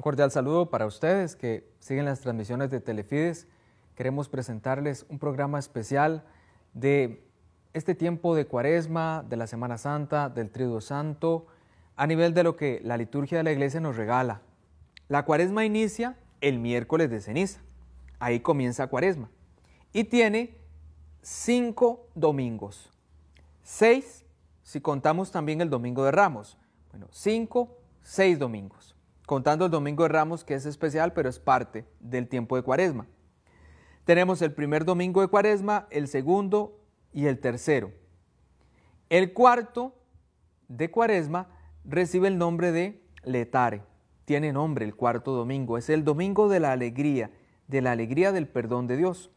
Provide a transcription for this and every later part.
Un cordial saludo para ustedes que siguen las transmisiones de Telefides. Queremos presentarles un programa especial de este tiempo de Cuaresma, de la Semana Santa, del Triduo Santo, a nivel de lo que la liturgia de la iglesia nos regala. La Cuaresma inicia el miércoles de ceniza. Ahí comienza Cuaresma. Y tiene cinco domingos. Seis si contamos también el domingo de Ramos. Bueno, cinco, seis domingos. Contando el domingo de Ramos, que es especial, pero es parte del tiempo de Cuaresma. Tenemos el primer domingo de Cuaresma, el segundo y el tercero. El cuarto de Cuaresma recibe el nombre de Letare. Tiene nombre el cuarto domingo. Es el domingo de la alegría, de la alegría del perdón de Dios.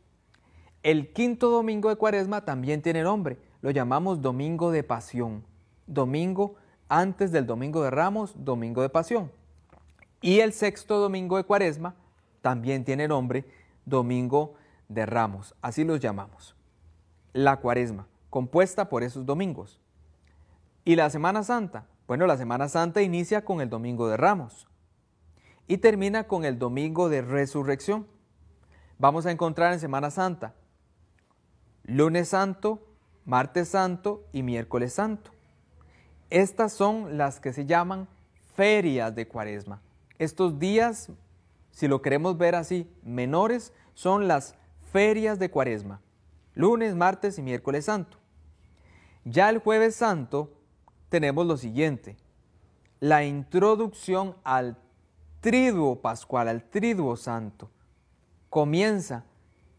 El quinto domingo de Cuaresma también tiene nombre. Lo llamamos domingo de pasión. Domingo antes del domingo de Ramos, domingo de pasión. Y el sexto domingo de Cuaresma también tiene nombre, domingo de Ramos. Así los llamamos la cuaresma, compuesta por esos domingos. ¿Y la Semana Santa? Bueno, la Semana Santa inicia con el Domingo de Ramos y termina con el Domingo de Resurrección. Vamos a encontrar en Semana Santa lunes santo, martes santo y miércoles santo. Estas son las que se llaman ferias de cuaresma. Estos días, si lo queremos ver así, menores, son las ferias de cuaresma lunes, martes y miércoles santo. Ya el jueves santo tenemos lo siguiente, la introducción al triduo pascual, al triduo santo. Comienza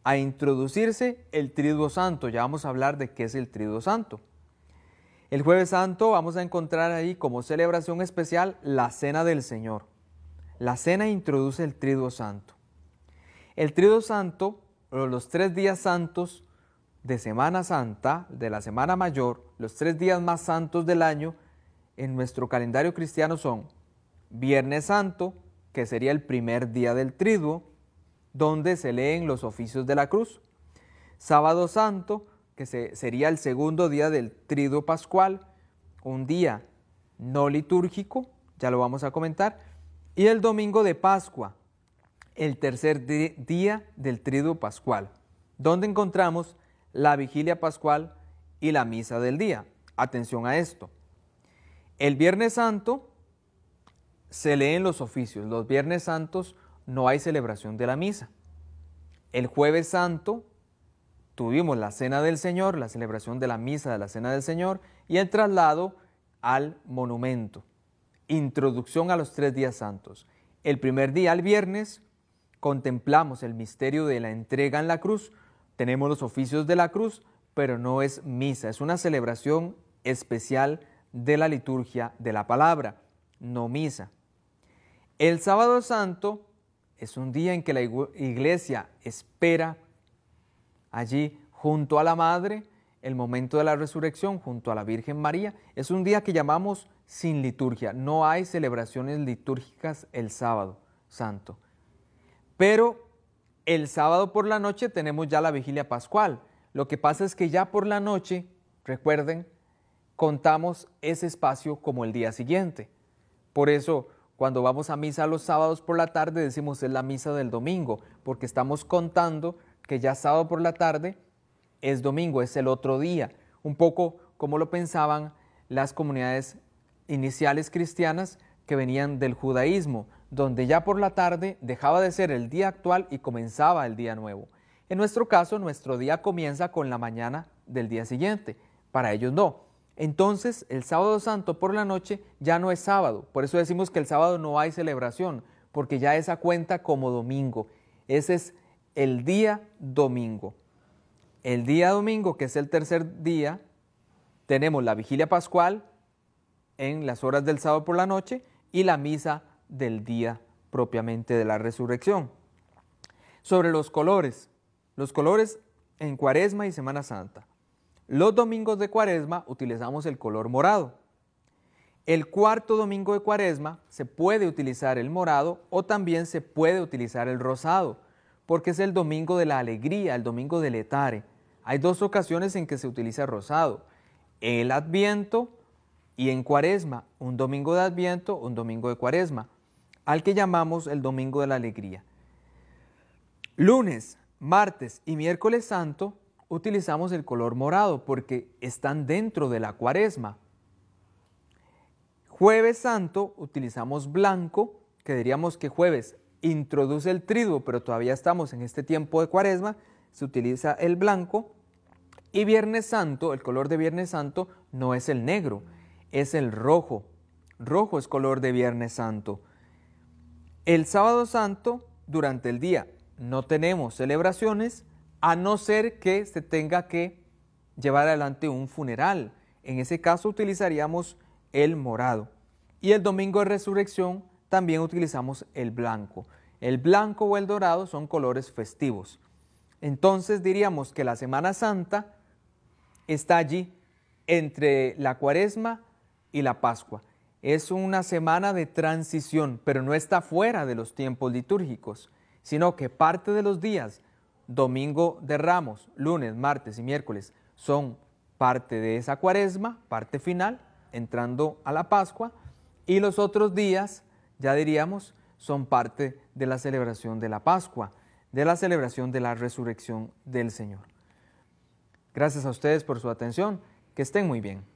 a introducirse el triduo santo, ya vamos a hablar de qué es el triduo santo. El jueves santo vamos a encontrar ahí como celebración especial la cena del Señor. La cena introduce el triduo santo. El triduo santo, los tres días santos, de Semana Santa, de la Semana Mayor, los tres días más santos del año, en nuestro calendario cristiano son Viernes Santo, que sería el primer día del triduo, donde se leen los oficios de la cruz. Sábado Santo, que sería el segundo día del triduo pascual, un día no litúrgico, ya lo vamos a comentar, y el domingo de Pascua, el tercer día del triduo pascual, donde encontramos la vigilia pascual y la misa del día. Atención a esto. El Viernes Santo se leen los oficios. Los Viernes Santos no hay celebración de la misa. El Jueves Santo tuvimos la Cena del Señor, la celebración de la misa de la Cena del Señor y el traslado al monumento. Introducción a los tres días santos. El primer día, el viernes, contemplamos el misterio de la entrega en la cruz, tenemos los oficios de la cruz, pero no es misa, es una celebración especial de la liturgia de la palabra, no misa. El sábado santo es un día en que la iglesia espera allí junto a la Madre el momento de la resurrección, junto a la Virgen María. Es un día que llamamos sin liturgia, no hay celebraciones litúrgicas el sábado santo. Pero el sábado por la noche tenemos ya la vigilia pascual. Lo que pasa es que ya por la noche, recuerden, contamos ese espacio como el día siguiente. Por eso, cuando vamos a misa los sábados por la tarde, decimos es la misa del domingo, porque estamos contando que ya sábado por la tarde es domingo, es el otro día. Un poco como lo pensaban las comunidades iniciales cristianas que venían del judaísmo donde ya por la tarde dejaba de ser el día actual y comenzaba el día nuevo. En nuestro caso, nuestro día comienza con la mañana del día siguiente, para ellos no. Entonces, el sábado santo por la noche ya no es sábado, por eso decimos que el sábado no hay celebración, porque ya esa cuenta como domingo. Ese es el día domingo. El día domingo, que es el tercer día, tenemos la vigilia pascual en las horas del sábado por la noche y la misa del día propiamente de la resurrección. Sobre los colores, los colores en Cuaresma y Semana Santa. Los domingos de Cuaresma utilizamos el color morado. El cuarto domingo de Cuaresma se puede utilizar el morado o también se puede utilizar el rosado, porque es el domingo de la alegría, el domingo del etare. Hay dos ocasiones en que se utiliza rosado, el Adviento y en Cuaresma, un domingo de Adviento, un domingo de Cuaresma. al que llamamos el Domingo de la Alegría. Lunes, martes y miércoles santo utilizamos el color morado porque están dentro de la cuaresma. Jueves santo utilizamos blanco, que diríamos que jueves introduce el triduo, pero todavía estamos en este tiempo de cuaresma, se utiliza el blanco. Y viernes santo, el color de viernes santo no es el negro, es el rojo. Rojo es color de viernes santo. El sábado santo, durante el día, no tenemos celebraciones, a no ser que se tenga que llevar adelante un funeral. En ese caso utilizaríamos el morado. Y el domingo de resurrección también utilizamos el blanco. El blanco o el dorado son colores festivos. Entonces diríamos que la Semana Santa está allí entre la cuaresma y la Pascua. Es una semana de transición, pero no está fuera de los tiempos litúrgicos, sino que parte de los días domingo de ramos, lunes, martes y miércoles son parte de esa cuaresma, parte final, entrando a la Pascua, y los otros días, ya diríamos, son parte de la celebración de la Pascua, de la celebración de la resurrección del Señor. Gracias a ustedes por su atención, que estén muy bien.